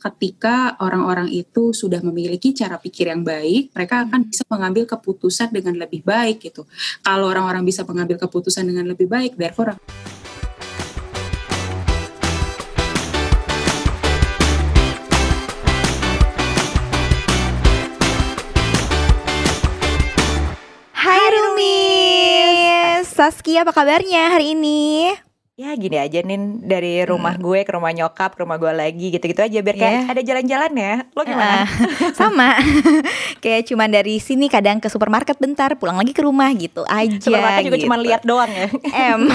ketika orang-orang itu sudah memiliki cara pikir yang baik, mereka akan bisa mengambil keputusan dengan lebih baik gitu. Kalau orang-orang bisa mengambil keputusan dengan lebih baik, therefore Hai Rumis, Saskia apa kabarnya hari ini? Ya gini aja nih dari rumah gue ke rumah nyokap ke rumah gue lagi gitu-gitu aja biar kayak Yeah. ada jalan-jalan ya. Lo gimana? Ah, sama, kayak cuman dari sini kadang ke supermarket bentar, pulang lagi ke rumah gitu aja. Supermarket juga gitu. cuma lihat doang ya. M.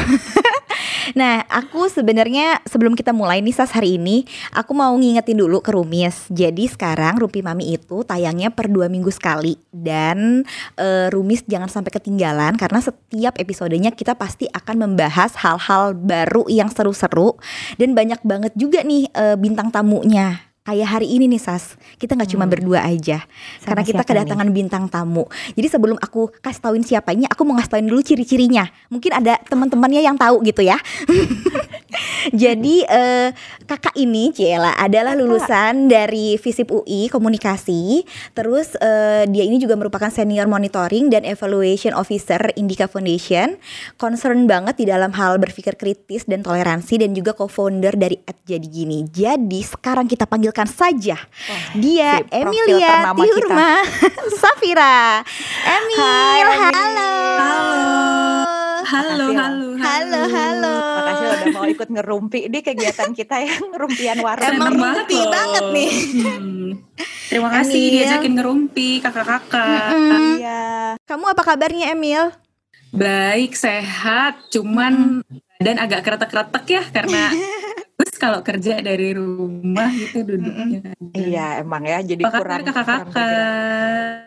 nah, aku sebenarnya sebelum kita mulai nih Sas hari ini, aku mau ngingetin dulu ke Rumis. Jadi sekarang Rumpi Mami itu tayangnya per dua minggu sekali dan eh, Rumis jangan sampai ketinggalan karena setiap episodenya kita pasti akan membahas hal-hal baru yang seru-seru dan banyak banget juga nih eh, bintang tamunya. Kayak hari ini nih Sas, kita nggak cuma berdua aja karena kita kedatangan bintang tamu. Jadi sebelum aku kasih tauin siapanya, aku mau ngasih tauin dulu ciri-cirinya. Mungkin ada teman-temannya yang tahu gitu ya. Jadi eh, kakak ini Ciela adalah lulusan dari FISIP UI Komunikasi. Terus eh, dia ini juga merupakan senior monitoring dan evaluation officer Indica Foundation. Concern banget di dalam hal berpikir kritis dan toleransi dan juga co-founder dari At Jadi Gini. Jadi sekarang kita panggilkan saja dia si Emilia. Tiurma Safira. Emil, Hai, halo. Halo, ya. halo, Halo, halo. Makasih udah mau ikut ngerumpi di kegiatan kita yang ngerumpian warung. Emang rumpi loh. banget nih. Hmm. Terima kasih Emil. diajakin ngerumpi kakak-kakak. Mm-mm. Iya. Kamu apa kabarnya Emil? Baik, sehat, cuman badan agak kretek-kretek ya karena kalau kerja dari rumah gitu duduknya. Iya emang ya jadi Apa kurang kakak-kakak?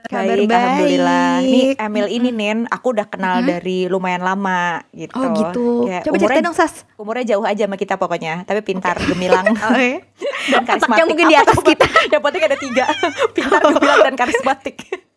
Kabar Baik, alhamdulillah. Baik. Emil ini Nin, aku udah kenal Mm-mm. dari lumayan lama gitu. Oh gitu. Kayak Coba umurnya, ceritain dong Sas. umurnya jauh aja sama kita pokoknya, tapi pintar, gemilang iya. dan karismatik. mungkin di atas kita. Penting ada tiga, pintar, gemilang dan karismatik.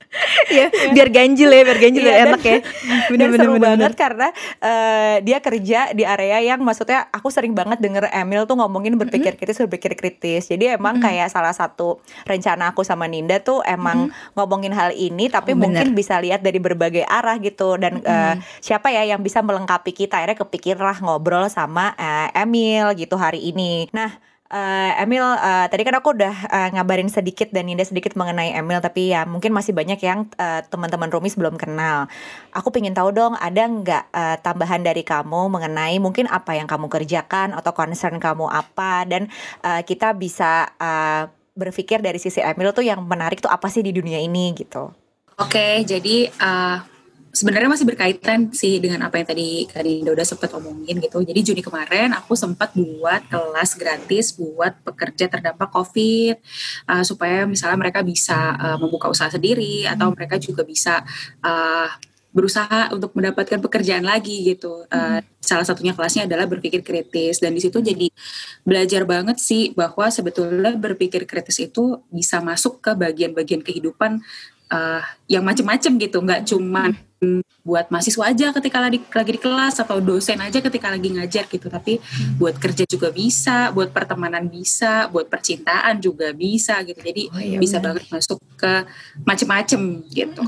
ya, biar ganjil ya, biar ganjil Iya, biar dan- enak ya. Dan seru banget karena eh, dia kerja di area yang maksudnya aku sering banget denger Emil tuh ngomongin berpikir kritis berpikir kritis. Jadi emang kayak salah satu rencana aku sama Ninda tuh emang ngomongin hal ini tapi Oh, mungkin bisa lihat dari berbagai arah gitu. Dan eh, siapa ya yang bisa melengkapi kita? Akhirnya kepikirlah ngobrol sama eh, Emil gitu hari ini. Nah Eh, Emil, eh, tadi kan aku udah eh, ngabarin sedikit dan Ninda sedikit mengenai Emil, tapi ya mungkin masih banyak yang eh, teman-teman Rumis belum kenal. Aku pengen tahu dong, ada nggak eh, tambahan dari kamu mengenai mungkin apa yang kamu kerjakan atau concern kamu apa dan eh, kita bisa eh, berpikir dari sisi Emil tuh yang menarik tuh apa sih di dunia ini gitu. Oke, jadi uh, sebenarnya masih berkaitan sih dengan apa yang tadi Kak udah sempat omongin gitu. Jadi Juni kemarin aku sempat buat kelas gratis buat pekerja terdampak COVID uh, supaya misalnya mereka bisa uh, membuka usaha sendiri atau mereka juga bisa uh, berusaha untuk mendapatkan pekerjaan lagi gitu. Uh, Salah satunya kelasnya adalah berpikir kritis. Dan di situ jadi belajar banget sih bahwa sebetulnya berpikir kritis itu bisa masuk ke bagian-bagian kehidupan uh, yang macem-macem gitu, nggak cuman buat mahasiswa aja ketika lagi, lagi di kelas atau dosen aja ketika lagi ngajar gitu, tapi buat kerja juga bisa, buat pertemanan bisa, buat percintaan juga bisa gitu. Jadi Oh, iya bisa banget masuk ke macem-macem gitu.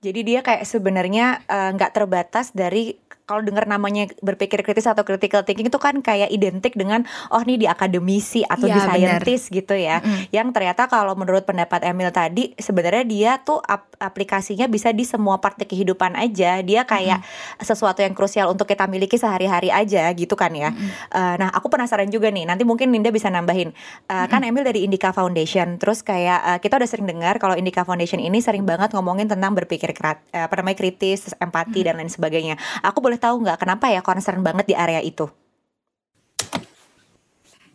Jadi dia kayak sebenarnya eh, nggak terbatas dari kalau dengar namanya berpikir kritis atau critical thinking itu kan kayak identik dengan oh nih di akademisi atau Iya, di scientist gitu ya. Mm-mm. Yang ternyata kalau menurut pendapat Emil tadi sebenarnya dia tuh ap- aplikasinya bisa di semua part kehidupan aja. Dia kayak sesuatu yang krusial untuk kita miliki sehari-hari aja gitu kan ya. Eh, nah, aku penasaran juga nih. Nanti mungkin Ninda bisa nambahin. Eh, Kan Emil dari Indica Foundation. Terus kayak eh, kita udah sering dengar kalau Indica Foundation ini sering banget ngomongin tentang berpikir krat- eh, apa namanya kritis, empati dan lain sebagainya. Aku boleh tahu nggak kenapa ya concern banget di area itu?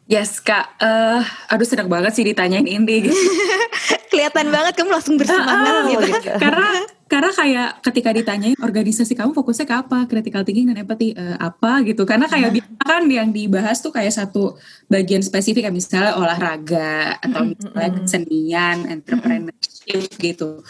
Yes kak, eh aduh senang banget sih ditanyain ini gitu. Kelihatan banget kamu langsung bersemangat Ah, gitu. gitu. Karena karena kayak ketika ditanya organisasi kamu fokusnya ke apa critical thinking dan empathy uh, apa gitu karena kayak biasa kan yang dibahas tuh kayak satu bagian spesifik kayak misalnya olahraga atau misalnya kesenian entrepreneurship gitu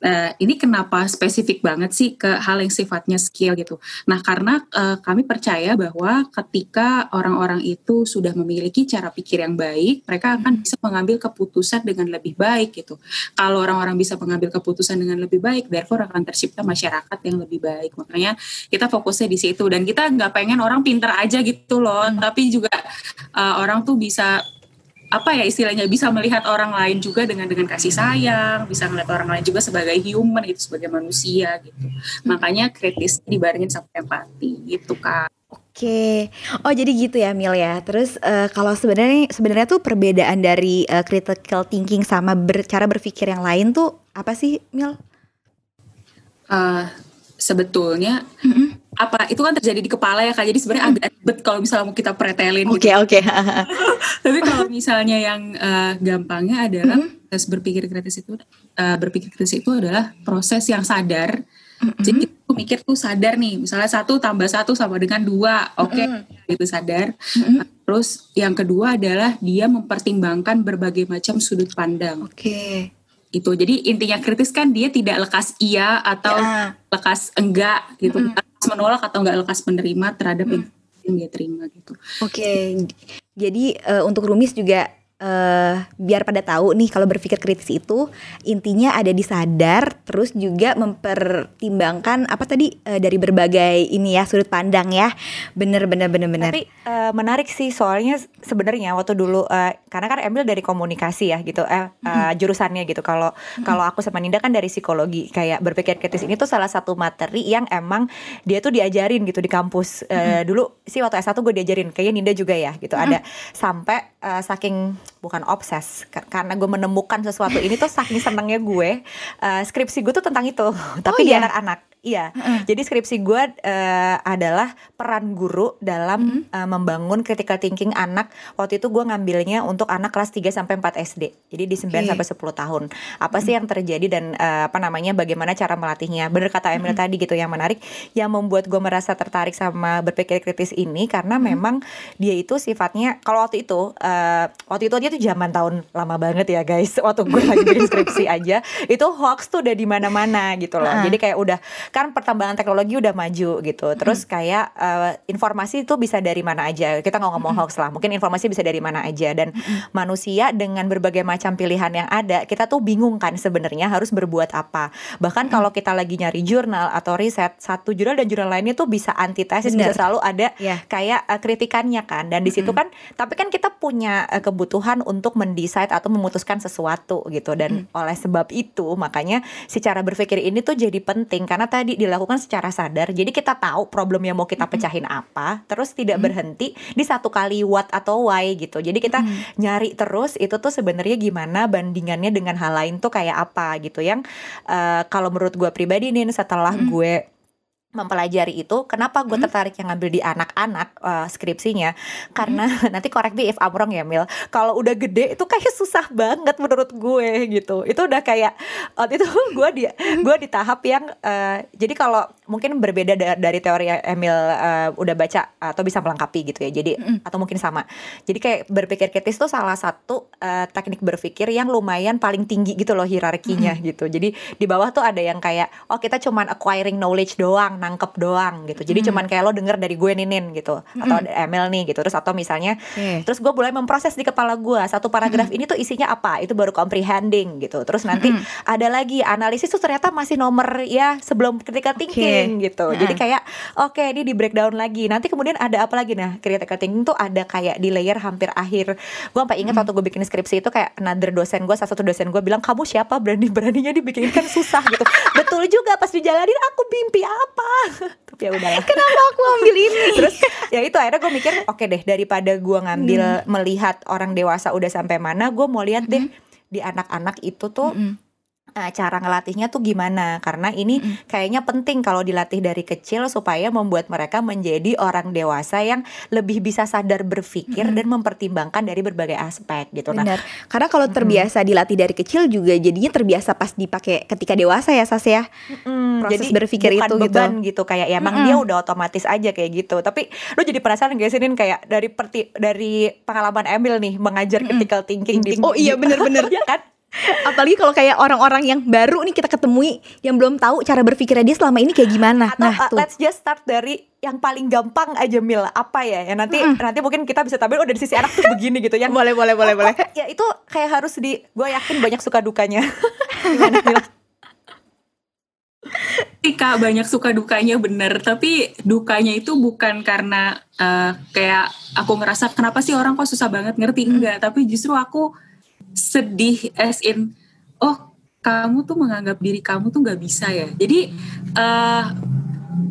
Nah, ini kenapa spesifik banget sih ke hal yang sifatnya skill gitu. Nah, karena uh, kami percaya bahwa ketika orang-orang itu sudah memiliki cara pikir yang baik, mereka akan bisa mengambil keputusan dengan lebih baik gitu. Kalau orang-orang bisa mengambil keputusan dengan lebih baik, therefore akan tercipta masyarakat yang lebih baik. Makanya kita fokusnya di situ dan kita nggak pengen orang pinter aja gitu loh, hmm. tapi juga uh, orang tuh bisa apa ya istilahnya bisa melihat orang lain juga dengan dengan kasih sayang, bisa melihat orang lain juga sebagai human itu sebagai manusia gitu. Makanya kritis dibarengin sama empati gitu kan. Oke, oh jadi gitu ya Mil ya. Terus uh, kalau sebenarnya sebenarnya tuh perbedaan dari uh, critical thinking sama ber, cara berpikir yang lain tuh apa sih Mil? Uh, sebetulnya mm -hmm apa itu kan terjadi di kepala ya kak jadi sebenarnya agak ribet kalau misalnya mau kita pretelin oke okay, oke okay. tapi kalau misalnya yang uh, gampangnya adalah mm -hmm. berpikir kritis itu uh, berpikir kritis itu adalah proses yang sadar mm -hmm. jadi aku mikir tuh sadar nih misalnya satu tambah satu sama dengan dua oke okay, mm -hmm. itu sadar mm -hmm. terus yang kedua adalah dia mempertimbangkan berbagai macam sudut pandang oke okay itu jadi intinya kritis kan dia tidak lekas iya atau ya. lekas enggak gitu mm -hmm menolak atau nggak lekas menerima terhadap hmm. yang dia terima gitu. Oke, okay. jadi uh, untuk Rumis juga uh, biar pada tahu nih kalau berpikir kritis itu intinya ada di sadar terus juga mempertimbangkan apa tadi uh, dari berbagai ini ya sudut pandang ya. Bener bener bener bener. Tapi uh, menarik sih soalnya sebenarnya waktu dulu uh, karena kan Emil dari komunikasi ya gitu eh uh, jurusannya gitu. Kalau kalau aku sama Ninda kan dari psikologi kayak berpikir kritis. Ini tuh salah satu materi yang emang dia tuh diajarin gitu di kampus. Uh, dulu sih waktu S1 gue diajarin kayaknya Ninda juga ya gitu. Ada sampai uh, saking bukan obses karena gue menemukan sesuatu ini tuh saking senangnya gue uh, skripsi gue tuh tentang itu tapi oh, di iya? anak-anak Iya, mm. jadi skripsi gue uh, adalah peran guru dalam mm. uh, membangun critical thinking anak. Waktu itu gue ngambilnya untuk anak kelas 3 sampai 4 SD. Jadi di 9 okay. sampai 10 tahun. Apa mm. sih yang terjadi dan uh, apa namanya bagaimana cara melatihnya? Bener kata Emil mm. tadi gitu yang menarik yang membuat gue merasa tertarik sama berpikir kritis ini karena mm. memang dia itu sifatnya kalau waktu itu uh, waktu itu aja tuh zaman tahun lama banget ya guys. Waktu gue lagi bikin skripsi aja itu hoax tuh udah di mana-mana gitu loh. Uh. Jadi kayak udah kan pertambangan teknologi udah maju gitu. Terus kayak uh, informasi itu bisa dari mana aja. Kita nggak ngomong hoax lah mungkin informasi bisa dari mana aja. Dan manusia dengan berbagai macam pilihan yang ada kita tuh bingung kan sebenarnya harus berbuat apa. Bahkan kalau kita lagi nyari jurnal atau riset satu jurnal dan jurnal lainnya tuh bisa antitesis Bener. bisa selalu ada yeah. kayak uh, kritikannya kan. Dan di situ kan tapi kan kita punya uh, kebutuhan untuk mendesain atau memutuskan sesuatu gitu. Dan oleh sebab itu makanya si cara berpikir ini tuh jadi penting. Karena tadi dilakukan dilakukan secara sadar. Jadi kita tahu problem yang mau kita pecahin apa, terus tidak berhenti di satu kali what atau why gitu. Jadi kita nyari terus itu tuh sebenarnya gimana bandingannya dengan hal lain tuh kayak apa gitu. Yang uh, kalau menurut gue pribadi nih setelah gue mempelajari itu kenapa gue hmm. tertarik yang ngambil di anak-anak uh, skripsinya karena hmm. nanti correct me if I'm wrong ya Mil kalau udah gede itu kayak susah banget menurut gue gitu itu udah kayak waktu itu gue di gue di tahap yang uh, jadi kalau mungkin berbeda da dari teori Emil uh, udah baca atau bisa melengkapi gitu ya jadi hmm. atau mungkin sama jadi kayak berpikir kritis tuh salah satu uh, teknik berpikir yang lumayan paling tinggi gitu loh hierarkinya hmm. gitu jadi di bawah tuh ada yang kayak oh kita cuman acquiring knowledge doang nangkep doang gitu jadi hmm. cuman kayak lo denger dari gue ninin gitu hmm. atau ML nih gitu terus atau misalnya okay. terus gue mulai memproses di kepala gue satu paragraf hmm. ini tuh isinya apa itu baru comprehending gitu terus nanti hmm. ada lagi analisis tuh ternyata masih nomor ya sebelum critical thinking okay. gitu jadi kayak oke okay, ini di breakdown lagi nanti kemudian ada apa lagi nah critical thinking tuh ada kayak di layer hampir akhir gue sampai ingat hmm. waktu gue bikin skripsi itu kayak another dosen gue salah satu dosen gue bilang kamu siapa berani beraninya dibikin kan susah gitu betul juga pas dijalanin aku mimpi apa tapi ya udahlah kenapa aku ambil ini terus ya itu akhirnya gue mikir oke okay deh daripada gue ngambil hmm. melihat orang dewasa udah sampai mana gue mau lihat deh hmm. di anak-anak itu tuh hmm cara ngelatihnya tuh gimana? Karena ini mm. kayaknya penting kalau dilatih dari kecil supaya membuat mereka menjadi orang dewasa yang lebih bisa sadar berpikir mm. dan mempertimbangkan dari berbagai aspek gitu. Nah, Benar. Nah, karena kalau terbiasa mm. dilatih dari kecil juga jadinya terbiasa pas dipakai ketika dewasa ya Sas ya. Mm. Proses jadi berpikir bukan itu gitu. beban gitu. gitu kayak ya emang mm. dia udah otomatis aja kayak gitu. Tapi lu jadi penasaran gak sih kayak dari perti dari pengalaman Emil nih mengajar mm. critical thinking, thinking. di Oh iya bener-bener ya kan? Apalagi kalau kayak orang-orang yang baru nih kita ketemui yang belum tahu cara berpikirnya dia selama ini kayak gimana. Atau, nah, uh, tuh. let's just start dari yang paling gampang aja Mil. Apa ya? Ya nanti mm. nanti mungkin kita bisa tampil oh dari sisi anak tuh begini gitu ya. boleh, boleh, boleh, oh, boleh. Oh, ya itu kayak harus di gue yakin banyak suka dukanya. Gimana Mil? Ketika banyak suka dukanya bener, tapi dukanya itu bukan karena uh, kayak aku ngerasa kenapa sih orang kok susah banget ngerti enggak, tapi justru aku sedih as in oh kamu tuh menganggap diri kamu tuh nggak bisa ya? Jadi uh,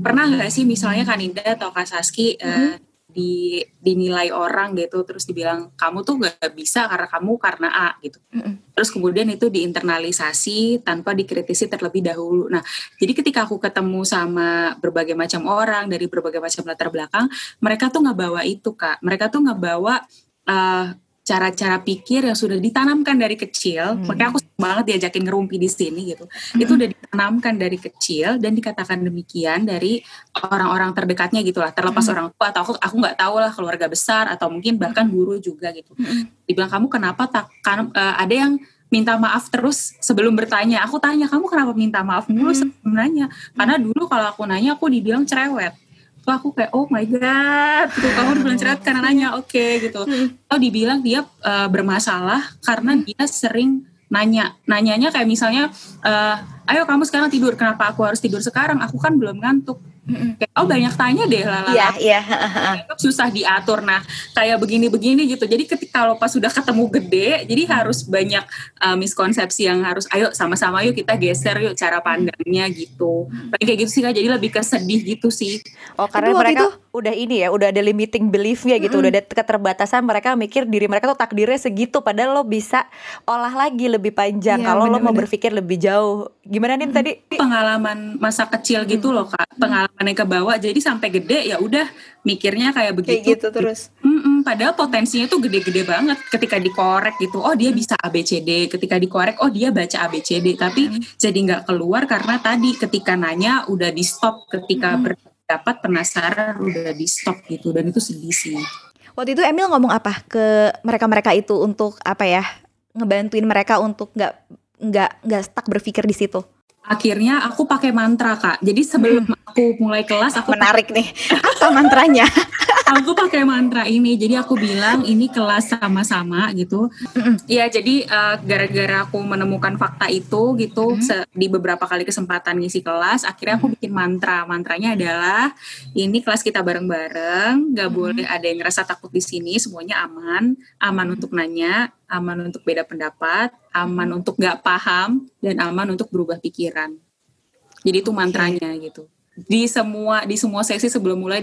pernah nggak sih misalnya Kaninda atau Kak Saski uh, di dinilai orang gitu terus dibilang kamu tuh nggak bisa karena kamu karena A gitu. Mm-hmm. terus kemudian itu diinternalisasi tanpa dikritisi terlebih dahulu. Nah jadi ketika aku ketemu sama berbagai macam orang dari berbagai macam latar belakang mereka tuh nggak bawa itu kak. Mereka tuh nggak bawa uh, cara-cara pikir yang sudah ditanamkan dari kecil, hmm. makanya aku banget diajakin ngerumpi di sini gitu. Hmm. Itu udah ditanamkan dari kecil dan dikatakan demikian dari orang-orang terdekatnya gitu lah, terlepas hmm. orang tua atau aku aku nggak tahu lah keluarga besar atau mungkin bahkan hmm. guru juga gitu. Hmm. Dibilang kamu kenapa tak kan uh, ada yang minta maaf terus sebelum bertanya. Aku tanya kamu kenapa minta maaf dulu hmm. sebelum nanya? Karena dulu kalau aku nanya aku dibilang cerewet tuh aku kayak oh my god gitu. Kamu udah bilang cerat karena nanya oke okay, gitu oh dibilang dia uh, bermasalah karena dia sering nanya. Nanyanya kayak misalnya uh, ayo kamu sekarang tidur kenapa aku harus tidur sekarang? Aku kan belum ngantuk Kayak, oh banyak tanya deh lah Iya, iya. Susah diatur. Nah, kayak begini-begini gitu. Jadi ketika kalau pas sudah ketemu gede, jadi hmm. harus banyak uh, miskonsepsi yang harus ayo sama-sama yuk kita geser yuk cara pandangnya gitu. Paling kayak gitu sih Kak. Jadi lebih kesedih gitu sih. Oh, karena Tapi mereka itu, udah ini ya, udah ada limiting beliefnya gitu, mm udah ada keterbatasan mereka mikir diri mereka tuh takdirnya segitu padahal lo bisa olah lagi lebih panjang iya, kalau lo mau berpikir lebih jauh. Gimana nih mm tadi? Pengalaman masa kecil gitu mm loh Kak. Pengalaman yang ke bawah jadi sampai gede ya udah mikirnya kayak begitu kayak gitu terus Mm-mm, padahal potensinya tuh gede-gede banget ketika dikorek gitu oh dia bisa ABCD ketika dikorek oh dia baca ABCD tapi mm. jadi nggak keluar karena tadi ketika nanya udah di stop ketika mm. Berdapat penasaran udah di stop gitu dan itu sedih sih. Waktu itu Emil ngomong apa ke mereka-mereka itu untuk apa ya ngebantuin mereka untuk nggak nggak nggak stuck berpikir di situ? Akhirnya aku pakai mantra kak. Jadi sebelum hmm. aku mulai kelas aku menarik nih. Apa mantranya aku pakai mantra ini jadi aku bilang ini kelas sama-sama gitu Iya jadi uh, gara-gara aku menemukan fakta itu gitu hmm. di beberapa kali kesempatan ngisi kelas akhirnya aku bikin mantra mantranya adalah ini kelas kita bareng-bareng nggak hmm. boleh ada yang ngerasa takut di sini semuanya aman aman untuk nanya aman untuk beda pendapat, aman untuk nggak paham, dan aman untuk berubah pikiran. Jadi itu mantranya gitu. Di semua di semua sesi sebelum mulai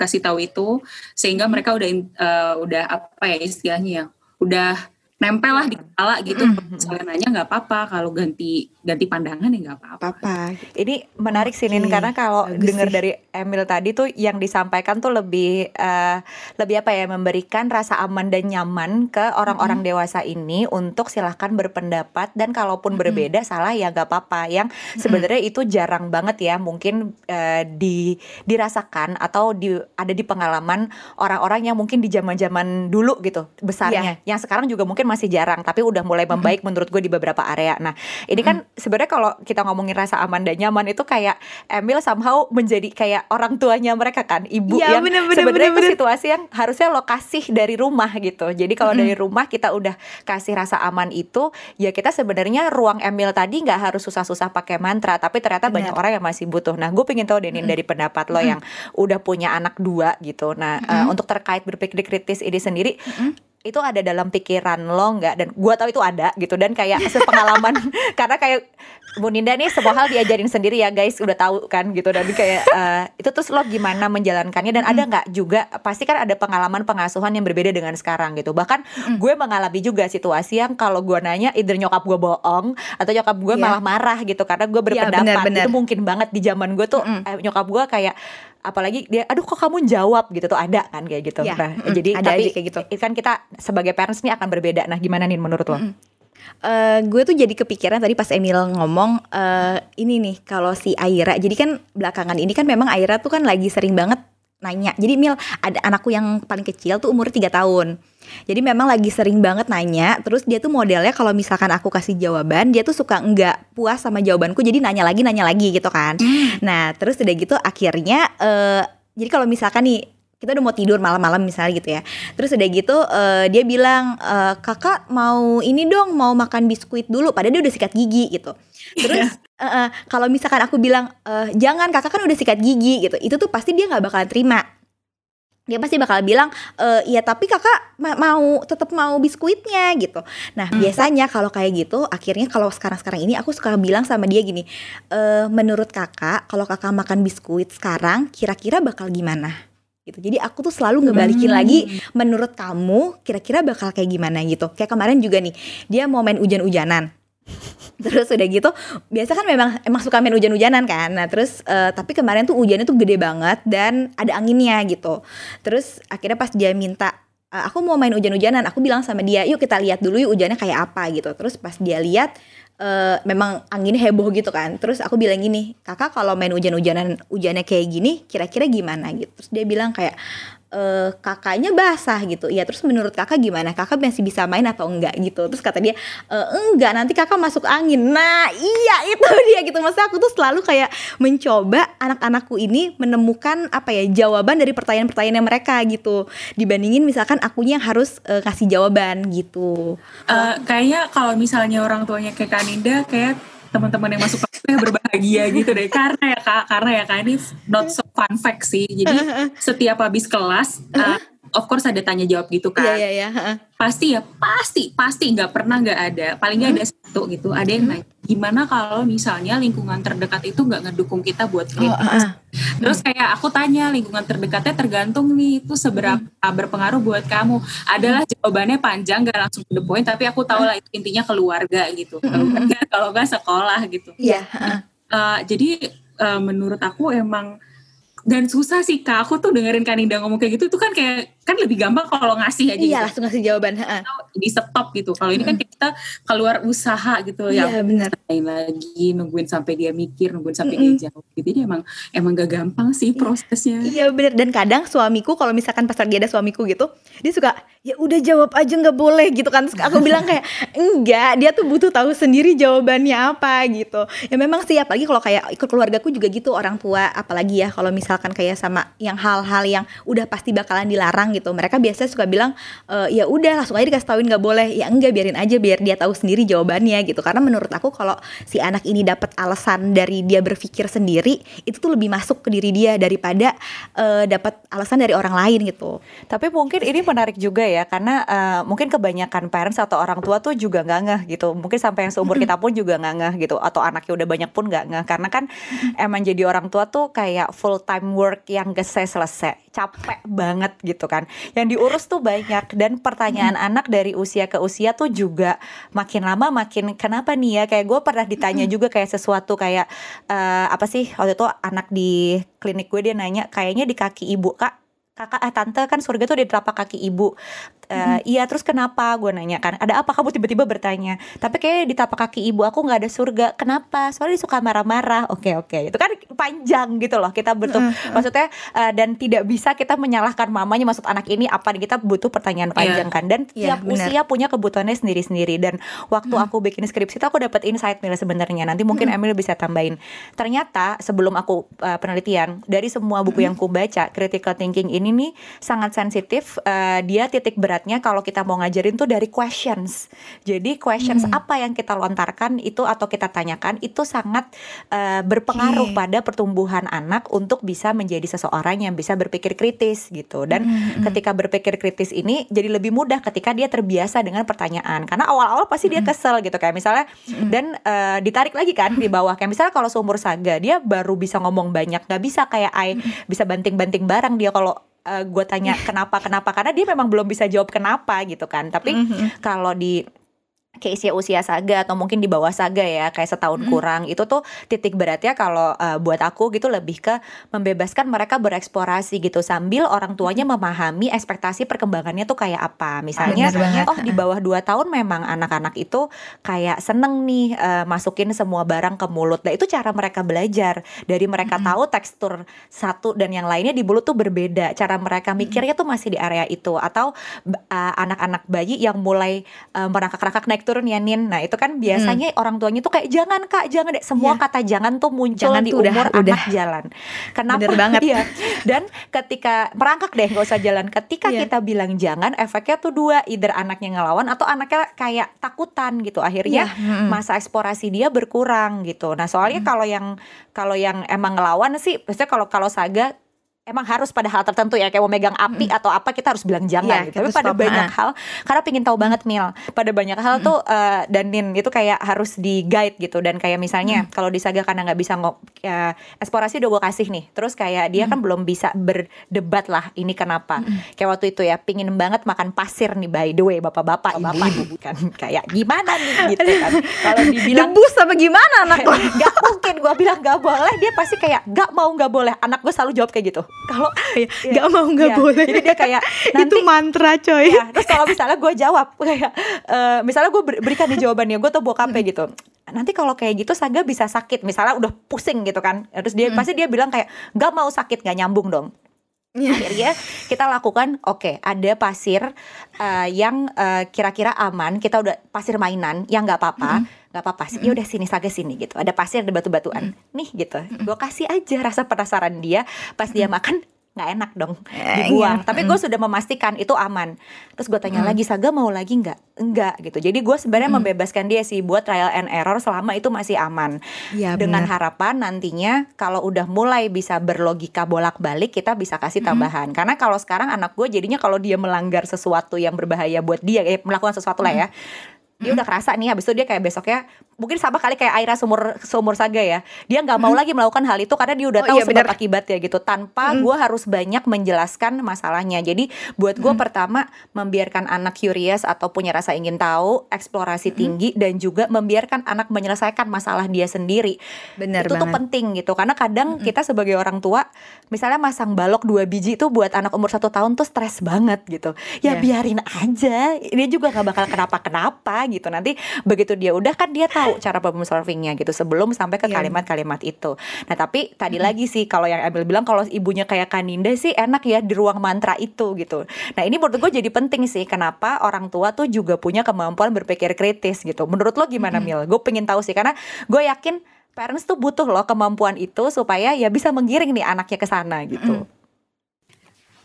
dikasih tahu itu, sehingga mereka udah uh, udah apa ya istilahnya ya, udah nempel lah di kepala gitu. Mm-hmm. Misalnya nanya nggak apa-apa, kalau ganti ganti pandangan ya nggak apa-apa. Ini menarik sih karena kalau dengar dari Emil tadi tuh yang disampaikan tuh lebih uh, lebih apa ya memberikan rasa aman dan nyaman ke orang-orang mm-hmm. dewasa ini untuk silahkan berpendapat dan kalaupun mm-hmm. berbeda salah ya nggak apa-apa. Yang sebenarnya mm-hmm. itu jarang banget ya mungkin uh, di dirasakan atau di ada di pengalaman orang-orang yang mungkin di zaman-zaman dulu gitu besarnya. Yeah. Yang sekarang juga mungkin masih jarang tapi udah mulai membaik menurut gue di beberapa area. Nah, ini kan sebenarnya kalau kita ngomongin rasa aman dan nyaman itu kayak Emil somehow menjadi kayak orang tuanya mereka kan, ibu ya, yang sebenarnya itu situasi yang harusnya lo kasih dari rumah gitu. Jadi kalau dari rumah kita udah kasih rasa aman itu, ya kita sebenarnya ruang Emil tadi nggak harus susah-susah pakai mantra, tapi ternyata Benar. banyak orang yang masih butuh. Nah, gue pengen tahu Denin dari pendapat lo yang udah punya anak dua gitu. Nah, uh, untuk terkait berpikir kritis ini sendiri, itu ada dalam pikiran lo nggak? Dan gua tahu itu ada gitu. Dan kayak sepengalaman karena kayak Bu Ninda nih semua hal diajarin sendiri ya guys. Udah tahu kan gitu. Dan kayak uh, itu terus lo gimana menjalankannya? Dan ada nggak juga pasti kan ada pengalaman pengasuhan yang berbeda dengan sekarang gitu. Bahkan gue mengalami juga situasi yang kalau gue nanya either nyokap gue bohong atau nyokap gue Iya. malah marah gitu. Karena gue berpendapat benar, benar. itu mungkin banget di zaman gue tuh Mm-mm. eh, nyokap gue kayak apalagi dia aduh kok kamu jawab? gitu tuh ada kan kayak gitu. Iya, nah mm, jadi ada tapi aja kayak gitu. kan kita sebagai parents nih akan berbeda. Nah gimana nih menurut lo Eh, gue tuh jadi kepikiran tadi pas Emil ngomong eh, ini nih kalau si Aira jadi kan belakangan ini kan memang Aira tuh kan lagi sering banget nanya. Jadi Mil ada anakku yang paling kecil tuh umur 3 tahun. Jadi memang lagi sering banget nanya terus dia tuh modelnya kalau misalkan aku kasih jawaban dia tuh suka nggak puas sama jawabanku jadi nanya lagi nanya lagi gitu kan. Nah terus udah gitu akhirnya eh, jadi kalau misalkan nih kita udah mau tidur malam-malam misalnya gitu ya Terus udah gitu eh, dia bilang e, kakak mau ini dong mau makan biskuit dulu padahal dia udah sikat gigi gitu. Terus eh, eh, kalau misalkan aku bilang "Eh, jangan kakak kan udah sikat gigi gitu itu tuh pasti dia nggak bakalan terima. Dia pasti bakal bilang e, iya tapi kakak ma- mau tetap mau biskuitnya gitu. Nah biasanya kalau kayak gitu akhirnya kalau sekarang-sekarang ini aku suka bilang sama dia gini e, menurut kakak kalau kakak makan biskuit sekarang kira-kira bakal gimana? Gitu. Jadi aku tuh selalu ngebalikin lagi menurut kamu kira-kira bakal kayak gimana gitu. Kayak kemarin juga nih, dia mau main hujan-hujanan. Terus udah gitu, biasa kan memang emang suka main hujan-hujanan kan. Nah, terus eh, tapi kemarin tuh hujannya tuh gede banget dan ada anginnya gitu. Terus akhirnya pas dia minta "Eh, aku mau main hujan-hujanan, aku bilang sama dia, "Yuk kita lihat dulu yuk hujannya kayak apa." gitu. Terus pas dia lihat eh, memang anginnya heboh gitu kan. Terus aku bilang gini, "Kakak kalau main hujan-hujanan hujannya kayak gini, kira-kira gimana?" gitu. Terus dia bilang kayak eh kakaknya basah gitu. Ya terus menurut kakak gimana? Kakak masih bisa main atau enggak gitu? Terus kata dia "Eh, enggak nanti kakak masuk angin. Nah iya itu dia gitu. Maksudnya aku tuh selalu kayak mencoba anak-anakku ini menemukan apa ya jawaban dari pertanyaan-pertanyaan mereka gitu. Dibandingin misalkan akunya yang harus eh, kasih jawaban gitu. Eh, kayaknya kalau misalnya orang tuanya kayak Kaninda kayak teman-teman yang masuk kelas berbahagia gitu deh. Karena ya kak karena ya kak ini not so fun fact sih. Jadi setiap habis kelas eh, of course ada tanya jawab gitu kan. Iya iya iya. pasti ya pasti pasti nggak pernah nggak ada. Paling nggak ada satu gitu. Ada yang nanya gimana kalau misalnya lingkungan terdekat itu nggak ngedukung kita buat Oh, kritis terus? Kayak aku tanya lingkungan terdekatnya tergantung nih itu seberapa berpengaruh buat kamu? Adalah jawabannya panjang nggak langsung to the point tapi aku tahu lah itu intinya keluarga gitu. Keluarga kalau nggak sekolah gitu. Iya. Eh, jadi eh, menurut aku emang dan susah sih kak aku tuh dengerin Kaninda ngomong kayak gitu itu kan kayak kan lebih gampang kalau ngasih aja Iya gitu langsung ngasih jawaban. ha-ha. di stop gitu. Kalau ini kan kita keluar usaha gitu ya. Iya benar. Lain lagi nungguin sampai dia mikir, nungguin sampai dia jawab gitu. Jadi emang emang gak gampang sih prosesnya. Iya bener dan kadang suamiku kalau misalkan pas lagi ada suamiku gitu dia suka ya udah jawab aja nggak boleh gitu kan. Aku bilang kayak enggak dia tuh butuh tahu sendiri jawabannya apa gitu. Ya memang sih apalagi kalau kayak ikut keluargaku juga gitu orang tua apalagi ya kalau misalkan kayak sama yang hal-hal yang udah pasti bakalan dilarang gitu. Mereka biasanya suka bilang "E, ya udah langsung aja dikasih tauin nggak boleh. Ya enggak biarin aja biar dia tahu sendiri jawabannya gitu. Karena menurut aku kalau si anak ini dapat alasan dari dia berpikir sendiri itu tuh lebih masuk ke diri dia daripada eh, dapat alasan dari orang lain gitu. Tapi mungkin ini menarik juga ya karena eh, mungkin kebanyakan parents atau orang tua tuh juga nggak ngeh gitu. Mungkin sampai yang seumur kita pun juga nggak ngeh gitu. Atau anaknya udah banyak pun nggak ngeh. Karena kan emang jadi orang tua tuh kayak full time work yang gak selesai, capek banget gitu kan. Yang diurus tuh banyak. Dan pertanyaan anak dari usia ke usia tuh juga makin lama makin kenapa nih ya? Kayak gue pernah ditanya juga kayak sesuatu kayak eh, apa sih? Waktu itu anak di klinik gue dia nanya kayaknya di kaki ibu kak kakak eh tante kan surga tuh di telapak kaki ibu Eh, iya terus kenapa? Gue nanya kan ada apa? Kamu tiba-tiba bertanya tapi kayak di telapak kaki ibu aku nggak ada surga. Kenapa? Soalnya dia suka marah-marah. Oke oke. Itu kan panjang gitu loh kita butuh maksudnya eh, dan tidak bisa kita menyalahkan mamanya maksud anak ini apa kita butuh pertanyaan panjang kan. Dan Iya, tiap benar. usia punya kebutuhannya sendiri-sendiri. Dan waktu aku bikin skripsi itu aku dapat insight Mila sebenarnya. Nanti mungkin Emil bisa tambahin. Ternyata sebelum aku uh, penelitian dari semua buku yang ku baca critical thinking ini nih sangat sensitif uh, dia titik beratnya beratnya kalau kita mau ngajarin tuh dari questions. Jadi questions Hmm. apa yang kita lontarkan itu atau kita tanyakan itu sangat uh, berpengaruh Oke. pada pertumbuhan anak untuk bisa menjadi seseorang yang bisa berpikir kritis gitu. Dan Hmm, hmm. ketika berpikir kritis ini jadi lebih mudah ketika dia terbiasa dengan pertanyaan. Karena awal-awal pasti dia kesel gitu kayak misalnya Hmm. dan uh, ditarik lagi kan di bawah kayak misalnya kalau seumur saga dia baru bisa ngomong banyak nggak bisa kayak I bisa banting-banting barang dia kalau gue tanya kenapa kenapa karena dia memang belum bisa jawab kenapa gitu kan tapi Mhm. kalau di case usia saga atau mungkin di bawah saga ya kayak setahun Hmm. kurang itu tuh titik beratnya kalau uh, buat aku gitu lebih ke membebaskan mereka bereksplorasi gitu sambil orang tuanya memahami ekspektasi perkembangannya tuh kayak apa. Misalnya oh di bawah 2 tahun memang anak-anak itu kayak seneng nih uh, masukin semua barang ke mulut. Nah itu cara mereka belajar. Dari mereka tahu tekstur satu dan yang lainnya di mulut tuh berbeda. Cara mereka mikirnya tuh masih di area itu. Atau uh, anak-anak bayi yang mulai uh, merangkak-rangkak naik turun ya Nin nah itu kan biasanya orang tuanya tuh kayak jangan kak jangan deh semua Iya. kata jangan tuh muncul Jangan di udah- umur udah. anak jalan kenapa Bener banget. Iya. dan ketika merangkak deh gak usah jalan ketika Iya. kita bilang jangan efeknya tuh dua either anaknya ngelawan atau anaknya kayak takutan gitu akhirnya Iya, mm-mm. masa eksplorasi dia berkurang gitu nah soalnya kalau yang kalau yang emang ngelawan sih maksudnya kalau kalau saga emang harus pada hal tertentu ya kayak mau megang api atau apa kita harus bilang jangan Iya, gitu. Tapi pada banyak ha. hal karena pingin tahu banget Mil. Pada banyak hal tuh eh, dan Nin itu kayak harus di guide gitu dan kayak misalnya kalau di saga karena nggak bisa ngok ya, eksplorasi udah gue kasih nih. Terus kayak dia kan belum bisa berdebat lah ini kenapa. Kayak waktu itu ya pingin banget makan pasir nih by the way bapak-bapak ibu-ibu kan kayak gimana nih gitu kan. Kalau dibilang Debus apa gimana anak lo? Gak mungkin gue bilang gak boleh Dia pasti kayak gak mau gak boleh Anak gue selalu jawab kayak gitu Kalau Gak mau nggak Iya, boleh. Jadi dia kayak nanti Itu mantra coy. ya, Terus kalau misalnya gue jawab kayak eh, Misalnya gue berikan nih jawabannya Gue tuh bokapnya gitu. Nanti kalau kayak gitu Saga bisa sakit. Misalnya udah pusing gitu kan. Terus dia pasti dia bilang kayak Gak mau sakit Gak nyambung dong Iya. akhirnya kita lakukan oke ada pasir eh, yang eh, kira-kira aman kita udah pasir mainan yang nggak apa-apa nggak apa-apa sih. Ya udah sini saga sini gitu. Ada pasir ada batu-batuan. Nih gitu. Gue kasih aja rasa penasaran dia pas dia makan nggak enak dong Eh, dibuang. Iya. tapi gue sudah memastikan itu aman. Terus gue tanya lagi saga mau lagi nggak? Enggak gitu. Jadi gue sebenarnya membebaskan dia sih buat trial and error selama itu masih aman. Iya dengan harapan nantinya kalau udah mulai bisa berlogika bolak-balik kita bisa kasih tambahan. Karena kalau sekarang anak gue jadinya kalau dia melanggar sesuatu yang berbahaya buat dia eh, melakukan sesuatu lah ya dia udah kerasa nih habis itu dia kayak besoknya mungkin sama kali kayak Aira seumur seumur saga ya. Dia nggak mau lagi melakukan hal itu karena dia udah Oh, tahu iya, sebab benar. akibatnya gitu. Tanpa gue harus banyak menjelaskan masalahnya. Jadi buat gue pertama membiarkan anak curious atau punya rasa ingin tahu eksplorasi tinggi dan juga membiarkan anak menyelesaikan masalah dia sendiri. Benar itu tuh banget. penting gitu. Karena kadang kita sebagai orang tua misalnya masang balok dua biji tuh buat anak umur satu tahun tuh stres banget gitu. Ya Iya. biarin aja. Dia juga nggak bakal kenapa kenapa gitu. Nanti begitu dia udah kan dia tahu cara problem solvingnya gitu sebelum sampai ke Iya. kalimat-kalimat itu. Nah tapi tadi lagi sih kalau yang Emil bilang kalau ibunya kayak Kaninda sih enak ya di ruang mantra itu gitu. Nah ini menurut gue jadi penting sih kenapa orang tua tuh juga punya kemampuan berpikir kritis gitu. Menurut lo gimana Mil? Gue pengen tahu sih karena gue yakin parents tuh butuh loh kemampuan itu supaya ya bisa menggiring nih anaknya ke sana gitu.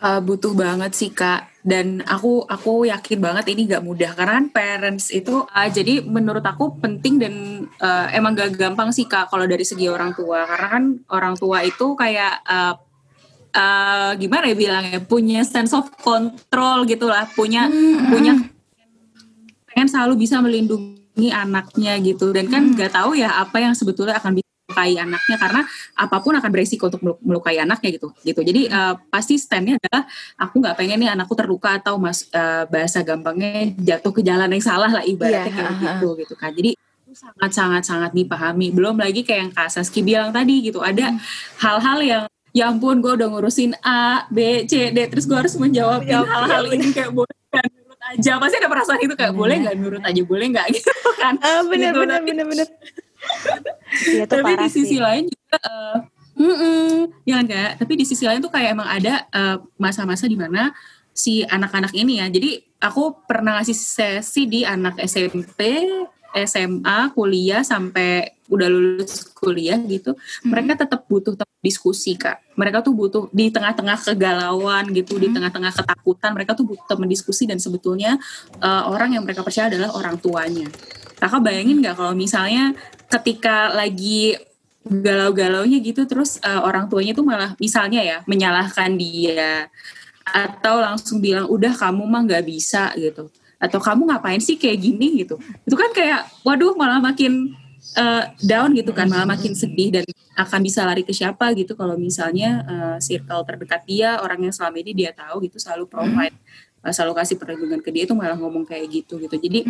Uh, butuh banget sih kak dan aku aku yakin banget ini gak mudah karena kan parents itu uh, jadi menurut aku penting dan uh, emang gak gampang sih kak kalau dari segi orang tua. Karena kan orang tua itu kayak uh, uh, gimana ya bilangnya punya sense of control gitulah punya punya pengen selalu bisa melindungi anaknya gitu. Dan kan nggak tahu ya apa yang sebetulnya akan bisa melukai anaknya karena apa pun akan beresiko untuk meluk- melukai anaknya gitu gitu. Jadi eh, pasti standnya adalah aku nggak pengen nih anakku terluka atau mas eh, bahasa gampangnya jatuh ke jalan yang salah lah ibaratnya Iya, kayak ha-ha. gitu gitu kan. Jadi sangat sangat sangat dipahami. Belum lagi kayak yang Kak Saski bilang tadi gitu ada hal-hal yang ya ampun gue udah ngurusin A B C D terus gue harus menjawab hal-hal ini kayak boleh nggak nurut aja. Pasti ada perasaan itu kayak boleh nggak nurut aja boleh nggak? Gitu kan. Ah, benar Gitu, benar tapi- benar benar. Tuh tapi di sisi sih. lain juga mm-mm, ya Kak? tapi di sisi lain tuh kayak emang ada eh, masa-masa di mana si anak-anak ini ya jadi aku pernah ngasih sesi di anak SMP SMA kuliah sampai udah lulus kuliah gitu, hmm. mereka tetap butuh diskusi kak. Mereka tuh butuh di tengah-tengah kegalauan gitu, hmm. di tengah-tengah ketakutan, mereka tuh butuh teman diskusi dan sebetulnya uh, orang yang mereka percaya adalah orang tuanya. Kakak bayangin nggak kalau misalnya ketika lagi galau-galaunya gitu, terus uh, orang tuanya tuh malah misalnya ya menyalahkan dia atau langsung bilang udah kamu mah nggak bisa gitu. Atau kamu ngapain sih kayak gini? gitu. Itu kan kayak waduh malah makin uh, down gitu kan malah makin sedih dan akan bisa lari ke siapa gitu. Kalau misalnya uh, circle terdekat dia orang yang selama ini dia tahu gitu selalu provide uh, selalu kasih perlindungan ke dia itu malah ngomong kayak gitu gitu. Jadi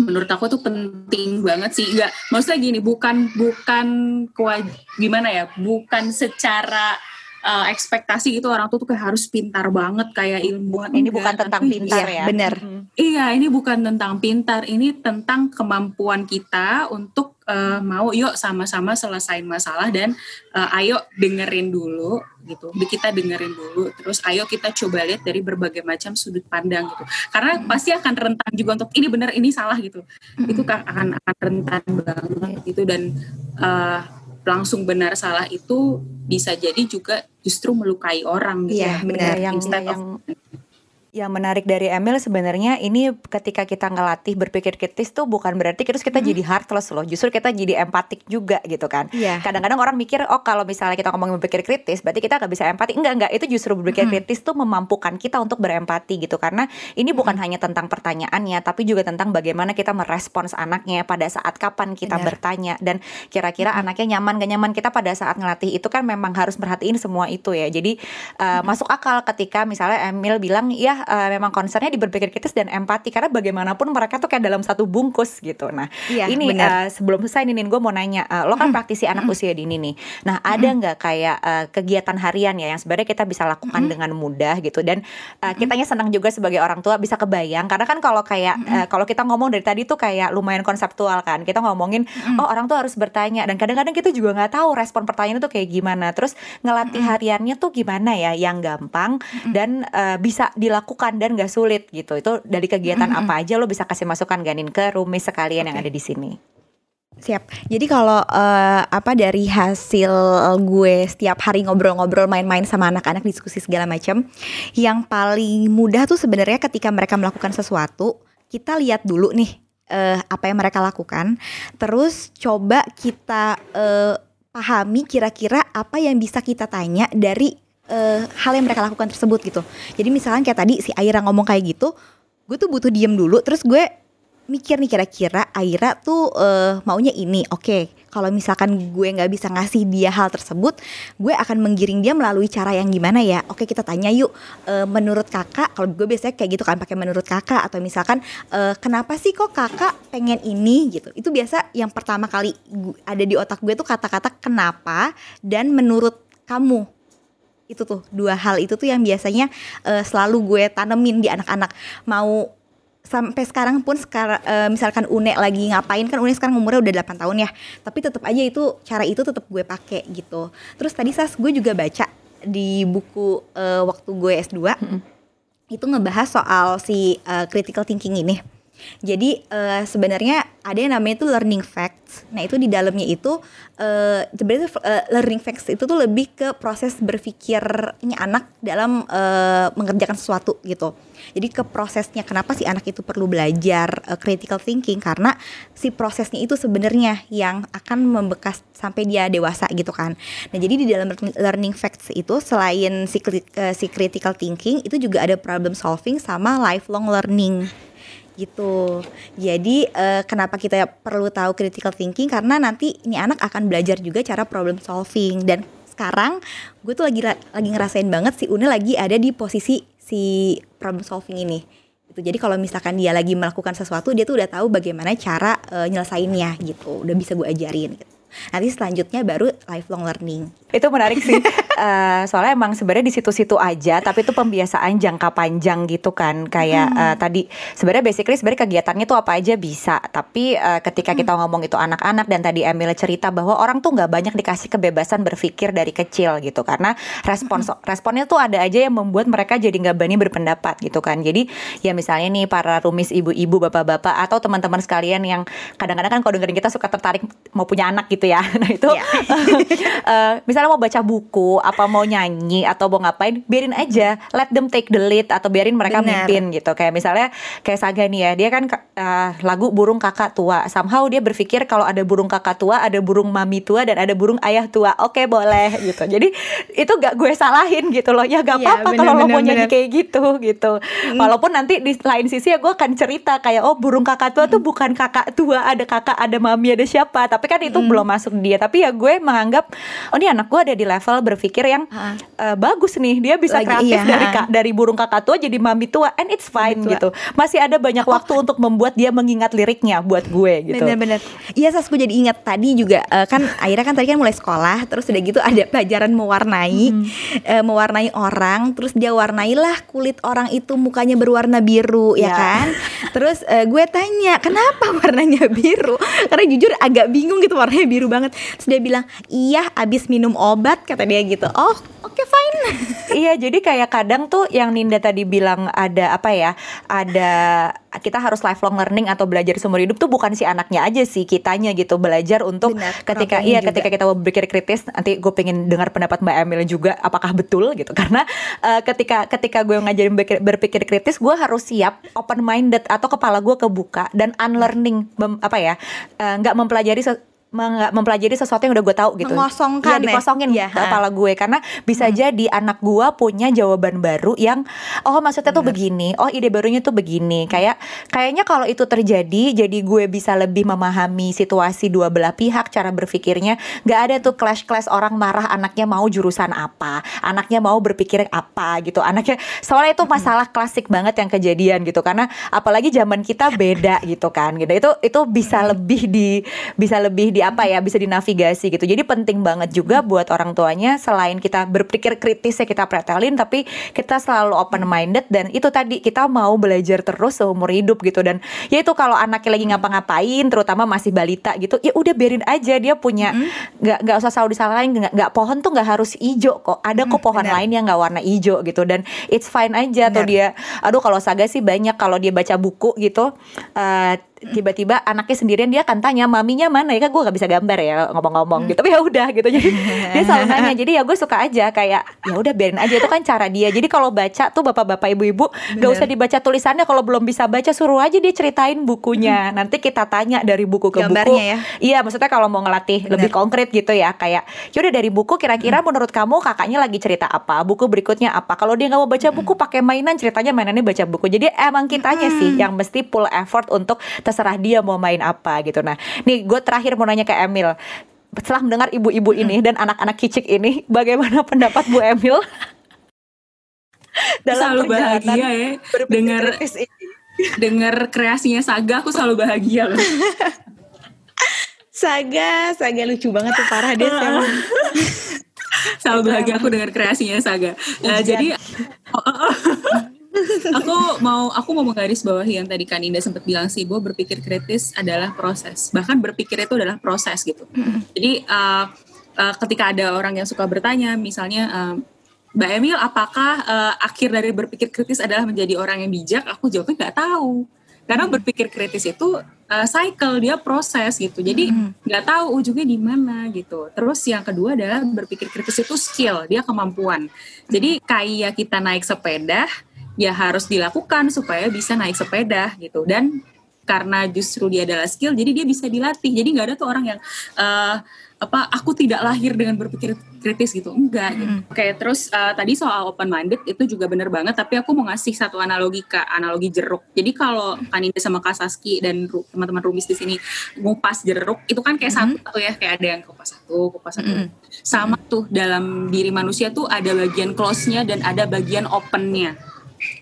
menurut aku tuh penting banget sih. Enggak maksudnya gini bukan bukan kuat gimana ya bukan secara uh, ekspektasi gitu orang tuh tuh kayak harus pintar banget kayak ilmuwan ini bukan tentang pintar ya. benar. Iya ini bukan tentang pintar ini tentang kemampuan kita untuk uh, mau yuk sama-sama selesain masalah dan uh, ayo dengerin dulu gitu. Kita dengerin dulu terus ayo kita coba lihat dari berbagai macam sudut pandang gitu. Karena pasti akan rentan juga untuk ini benar ini salah gitu. Itu akan akan rentan banget gitu dan uh, langsung benar salah itu bisa jadi juga justru melukai orang gitu. Iya, benar yang yang yang menarik dari Emil sebenarnya ini ketika kita ngelatih berpikir kritis tuh bukan berarti terus kita hmm. jadi heartless loh. Justru kita jadi empatik juga gitu kan. Yeah. Kadang-kadang orang mikir oh kalau misalnya kita ngomongin berpikir kritis berarti kita nggak bisa empati. Enggak enggak, itu justru berpikir hmm. kritis tuh memampukan kita untuk berempati gitu karena ini bukan hmm. hanya tentang pertanyaannya tapi juga tentang bagaimana kita merespons anaknya pada saat kapan kita Benar. bertanya dan kira-kira hmm. anaknya nyaman gak nyaman kita pada saat ngelatih itu kan memang harus perhatiin semua itu ya. Jadi uh, hmm. masuk akal ketika misalnya Emil bilang ya uh, memang concernnya di berpikir kritis dan empati karena bagaimanapun mereka tuh kayak dalam satu bungkus gitu. Nah iya, ini uh, sebelum selesai nih gue mau nanya, uh, lo kan praktisi anak usia dini nih. Nah ada nggak kayak uh, kegiatan harian ya yang sebenarnya kita bisa lakukan dengan mudah gitu? Dan uh, kitanya senang juga sebagai orang tua bisa kebayang karena kan kalau kayak uh, kalau kita ngomong dari tadi tuh kayak lumayan konseptual kan. Kita ngomongin oh orang tuh harus bertanya. Dan kadang-kadang kita juga nggak tahu respon pertanyaan itu kayak gimana. Terus ngelatih hariannya tuh gimana ya yang gampang dan uh, bisa dilakukan dan gak sulit gitu. Itu dari kegiatan mm -hmm. apa aja lo bisa kasih masukan Ganin ke rumis sekalian okay. yang ada di sini. Siap. Jadi kalau uh, apa dari hasil gue setiap hari ngobrol-ngobrol main-main sama anak-anak diskusi segala macam, yang paling mudah tuh sebenarnya ketika mereka melakukan sesuatu, kita lihat dulu nih uh, apa yang mereka lakukan, terus coba kita uh, pahami kira-kira apa yang bisa kita tanya dari uh, hal yang mereka lakukan tersebut gitu. Jadi misalnya kayak tadi si Aira ngomong kayak gitu, gue tuh butuh diem dulu, terus gue mikir nih kira-kira Aira tuh uh, maunya ini, oke. Okay. Kalau misalkan gue nggak bisa ngasih dia hal tersebut, gue akan menggiring dia melalui cara yang gimana ya? Oke, kita tanya yuk. Uh, menurut kakak, kalau gue biasanya kayak gitu kan pakai menurut kakak atau misalkan uh, kenapa sih kok kakak pengen ini gitu? Itu biasa yang pertama kali ada di otak gue tuh kata-kata kenapa dan menurut kamu itu tuh dua hal itu tuh yang biasanya uh, selalu gue tanemin di anak-anak. Mau sampai sekarang pun sekarang uh, misalkan Une lagi ngapain kan Une sekarang umurnya udah 8 tahun ya. Tapi tetap aja itu cara itu tetap gue pakai gitu. Terus tadi sas gue juga baca di buku uh, waktu gue S2 -hmm. itu ngebahas soal si uh, critical thinking ini jadi uh, sebenarnya ada yang namanya itu learning facts. Nah itu di dalamnya itu uh, sebenarnya uh, learning facts itu tuh lebih ke proses berpikirnya anak dalam uh, mengerjakan sesuatu gitu. Jadi ke prosesnya kenapa si anak itu perlu belajar uh, critical thinking karena si prosesnya itu sebenarnya yang akan membekas sampai dia dewasa gitu kan. Nah jadi di dalam learning facts itu selain si, uh, si critical thinking itu juga ada problem solving sama lifelong learning gitu. Jadi uh, kenapa kita perlu tahu critical thinking karena nanti ini anak akan belajar juga cara problem solving dan sekarang gue tuh lagi lagi ngerasain banget si Une lagi ada di posisi si problem solving ini. Gitu. Jadi kalau misalkan dia lagi melakukan sesuatu dia tuh udah tahu bagaimana cara uh, nyelesainnya gitu. Udah bisa gue ajarin gitu. Nanti selanjutnya baru lifelong learning Itu menarik sih. uh, soalnya emang sebenarnya di situ-situ aja, tapi itu pembiasaan jangka panjang gitu kan. Kayak hmm. uh, tadi sebenarnya basically sebenarnya kegiatannya tuh apa aja bisa, tapi uh, ketika kita hmm. ngomong itu anak-anak dan tadi Emil cerita bahwa orang tuh nggak banyak dikasih kebebasan berpikir dari kecil gitu karena respons hmm. responnya tuh ada aja yang membuat mereka jadi nggak berani berpendapat gitu kan. Jadi ya misalnya nih para rumis ibu-ibu, bapak-bapak atau teman-teman sekalian yang kadang-kadang kan kalau dengerin kita suka tertarik mau punya anak gitu ya. Nah itu yeah. uh, misalnya mau baca buku, apa mau nyanyi atau mau ngapain, biarin aja, let them take the lead atau biarin mereka Bener. mimpin gitu. Kayak misalnya kayak Saga nih ya, dia kan uh, lagu burung kakak tua. Somehow dia berpikir kalau ada burung kakak tua, ada burung mami tua dan ada burung ayah tua. Oke, okay, boleh gitu. Jadi itu gak gue salahin gitu loh. Ya gak iya, apa-apa kalau lo mau nyanyi kayak gitu gitu. Mm. Walaupun nanti di lain sisi ya gue akan cerita kayak oh burung kakak tua mm. tuh bukan kakak tua, ada kakak, ada mami, ada siapa. Tapi kan itu mm. belum masuk dia. Tapi ya gue menganggap oh ini anak gue ada di level berpikir yang uh, bagus nih dia bisa Lagi, kreatif iya. dari kak dari burung kakak tua jadi mami tua and it's fine gitu masih ada banyak oh. waktu untuk membuat dia mengingat liriknya buat gue gitu bener-bener iya sas gue jadi ingat tadi juga uh, kan akhirnya kan tadi kan mulai sekolah terus udah gitu ada pelajaran mewarnai hmm. uh, mewarnai orang terus dia warnailah kulit orang itu mukanya berwarna biru yeah. ya kan terus uh, gue tanya kenapa warnanya biru karena jujur agak bingung gitu warnanya biru banget terus dia bilang iya abis minum obat kata dia gitu. Oh oke okay, fine. Iya jadi kayak kadang tuh yang Ninda tadi bilang ada apa ya ada kita harus lifelong learning atau belajar seumur hidup tuh bukan si anaknya aja sih kitanya gitu belajar untuk Benar, ketika iya juga. ketika kita berpikir kritis nanti gue pengen dengar pendapat Mbak Emil juga apakah betul gitu. Karena uh, ketika ketika gue ngajarin berpikir, berpikir kritis gue harus siap open minded atau kepala gue kebuka dan unlearning mem, apa ya eh, nggak uh, mempelajari mempelajari sesuatu yang udah gue tahu gitu. Mengosongkan ya, dikosongin ya, kepala gue karena bisa hmm. jadi anak gue punya jawaban baru yang oh maksudnya Bener. tuh begini, oh ide barunya tuh begini. Kayak kayaknya kalau itu terjadi jadi gue bisa lebih memahami situasi dua belah pihak cara berpikirnya. Gak ada tuh clash-clash orang marah anaknya mau jurusan apa, anaknya mau berpikir apa gitu. Anaknya soalnya itu masalah hmm. klasik banget yang kejadian gitu karena apalagi zaman kita beda gitu kan gitu. Itu itu bisa lebih di bisa lebih di di apa ya bisa dinavigasi gitu. Jadi penting banget juga buat orang tuanya selain kita berpikir kritis ya kita pretelin tapi kita selalu open minded dan itu tadi kita mau belajar terus seumur hidup gitu dan ya itu kalau anaknya lagi ngapa-ngapain terutama masih balita gitu ya udah biarin aja dia punya nggak mm. nggak usah selalu disalahin nggak nggak pohon tuh nggak harus hijau kok ada kok pohon bener. lain yang nggak warna hijau gitu dan it's fine aja bener. atau dia aduh kalau saga sih banyak kalau dia baca buku gitu uh, tiba-tiba anaknya sendirian dia akan tanya maminya mana? Ya kan gue gak bisa gambar ya ngomong-ngomong gitu. Tapi ya udah gitu. Jadi dia selalu nanya. Jadi ya gue suka aja kayak ya udah biarin aja. Itu kan cara dia. Jadi kalau baca tuh bapak-bapak ibu-ibu gak usah dibaca tulisannya. Kalau belum bisa baca suruh aja dia ceritain bukunya. Nanti kita tanya dari buku ke Gambarnya buku ya? iya maksudnya kalau mau ngelatih Bener. lebih konkret gitu ya kayak yaudah dari buku kira-kira hmm. menurut kamu kakaknya lagi cerita apa? Buku berikutnya apa? Kalau dia nggak mau baca buku pakai mainan ceritanya mainannya baca buku. Jadi emang kitanya hmm. sih yang mesti full effort untuk terserah dia mau main apa gitu. Nah nih gue terakhir mau nanya ke Emil. Setelah mendengar ibu-ibu ini dan anak-anak kicik ini bagaimana pendapat Bu Emil? Dalam selalu bahagia ya dengar dengar kreasinya Saga aku selalu bahagia loh. Saga, Saga lucu banget tuh parah dia selalu bahagia aku dengar kreasinya Saga. Nah, jadi oh, oh, oh aku mau aku mau menggaris bawah yang tadi kan Indah sempat bilang sih bahwa berpikir kritis adalah proses. Bahkan berpikir itu adalah proses gitu. Jadi uh, uh, ketika ada orang yang suka bertanya misalnya uh, Mbak Emil apakah uh, akhir dari berpikir kritis adalah menjadi orang yang bijak? Aku jawabnya nggak tahu. Karena berpikir kritis itu uh, cycle dia proses gitu. Jadi nggak mm. tahu ujungnya di mana gitu. Terus yang kedua adalah berpikir kritis itu skill dia kemampuan. Jadi kayak kita naik sepeda ya harus dilakukan supaya bisa naik sepeda gitu. Dan karena justru dia adalah skill jadi dia bisa dilatih. Jadi nggak ada tuh orang yang uh, apa aku tidak lahir dengan berpikir kritis gitu. Enggak gitu. oke okay, terus uh, tadi soal open minded itu juga benar banget tapi aku mau ngasih satu analogi ke analogi jeruk. Jadi kalau Kanida sama Kasaski dan teman-teman rumis di sini ngupas jeruk itu kan kayak mm-hmm. satu ya kayak ada yang kupas satu kupas satu. Mm-hmm. sama tuh dalam diri manusia tuh ada bagian close-nya dan ada bagian open-nya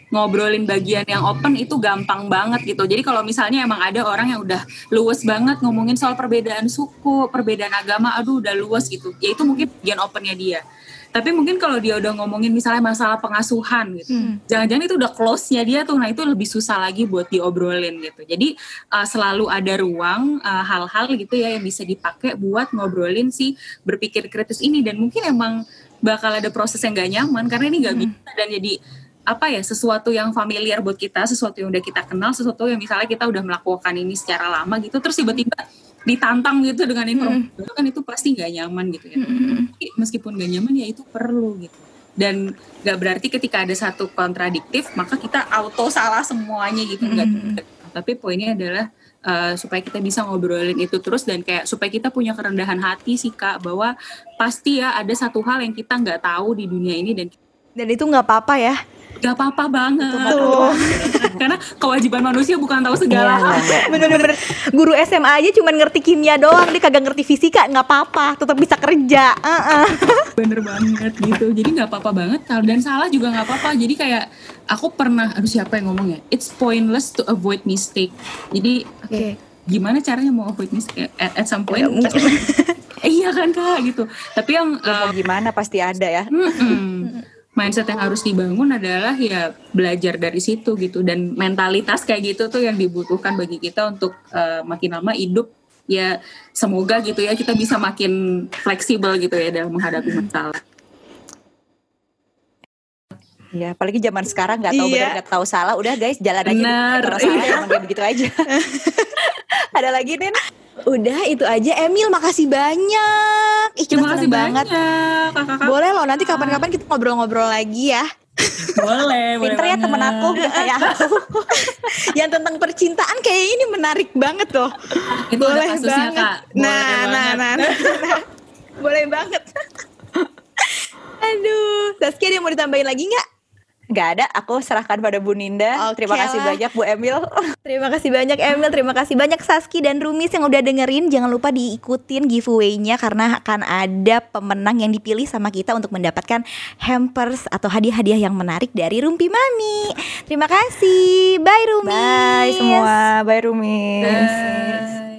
ngobrolin bagian yang open itu gampang banget gitu. Jadi kalau misalnya emang ada orang yang udah luwes banget ngomongin soal perbedaan suku, perbedaan agama, aduh udah luwes gitu. Ya itu mungkin bagian opennya dia. Tapi mungkin kalau dia udah ngomongin misalnya masalah pengasuhan gitu, jangan-jangan itu udah close-nya dia tuh, nah itu lebih susah lagi buat diobrolin gitu. Jadi uh, selalu ada ruang uh, hal-hal gitu ya yang bisa dipakai buat ngobrolin si berpikir kritis ini dan mungkin emang bakal ada proses yang gak nyaman karena ini gak bisa dan jadi apa ya sesuatu yang familiar buat kita, sesuatu yang udah kita kenal, sesuatu yang misalnya kita udah melakukan ini secara lama gitu, terus tiba-tiba ditantang gitu dengan informasi baru kan itu pasti nggak nyaman gitu ya. Tapi Meskipun nggak nyaman ya itu perlu gitu. Dan nggak berarti ketika ada satu kontradiktif maka kita auto salah semuanya gitu nggak. Tapi poinnya adalah uh, supaya kita bisa ngobrolin itu terus dan kayak supaya kita punya kerendahan hati sih kak bahwa pasti ya ada satu hal yang kita nggak tahu di dunia ini dan Dan itu nggak apa-apa ya. gak apa-apa banget. Karena kewajiban manusia bukan tahu segala Iya, hal. nggak. Bener-bener. Guru SMA aja cuman ngerti kimia doang, dia kagak ngerti fisika, nggak apa-apa, tetap bisa kerja. Bener banget gitu. Jadi nggak apa-apa banget. Dan salah juga nggak apa-apa. Jadi kayak aku pernah aduh siapa yang ngomong ya? It's pointless to avoid mistake. Jadi Oke. gimana caranya mau avoid mistake at, at some point? Eh, iya kan kak? Gitu. Tapi yang uh, gimana pasti ada ya. mm-mm, mindset yang harus dibangun adalah ya belajar dari situ gitu. Dan mentalitas kayak gitu tuh yang dibutuhkan bagi kita untuk uh, makin lama hidup ya semoga gitu ya kita bisa makin fleksibel gitu ya dalam menghadapi masalah Iya, apalagi zaman sekarang nggak tahu Iya. benar nggak tahu salah. Udah guys, jalan aja. Benar. Kalau salah Iya. emang begitu aja. ada lagi Nin? Udah itu aja Emil makasih banyak. Ih, kita Terima kasih banget. Boleh loh nanti kapan-kapan kita ngobrol-ngobrol lagi ya. Boleh, boleh Pinter ya banget. temen aku udah kayak aku. Yang tentang percintaan kayak ini menarik banget loh. Itu ada kasusnya kak. Boleh Nah, nah, banget. nah, nah, nah. Boleh banget. Aduh, Saskia ada yang mau ditambahin lagi nggak? Gak ada, aku serahkan pada Bu Ninda. Oke Terima kasih lah. banyak Bu Emil. Terima kasih banyak Emil, terima kasih banyak Saski dan Rumis yang udah dengerin. Jangan lupa diikutin giveaway-nya karena akan ada pemenang yang dipilih sama kita untuk mendapatkan hampers atau hadiah-hadiah yang menarik dari Rumpi Mami. Terima kasih. Bye Rumis. Bye semua, bye Rumis. Bye.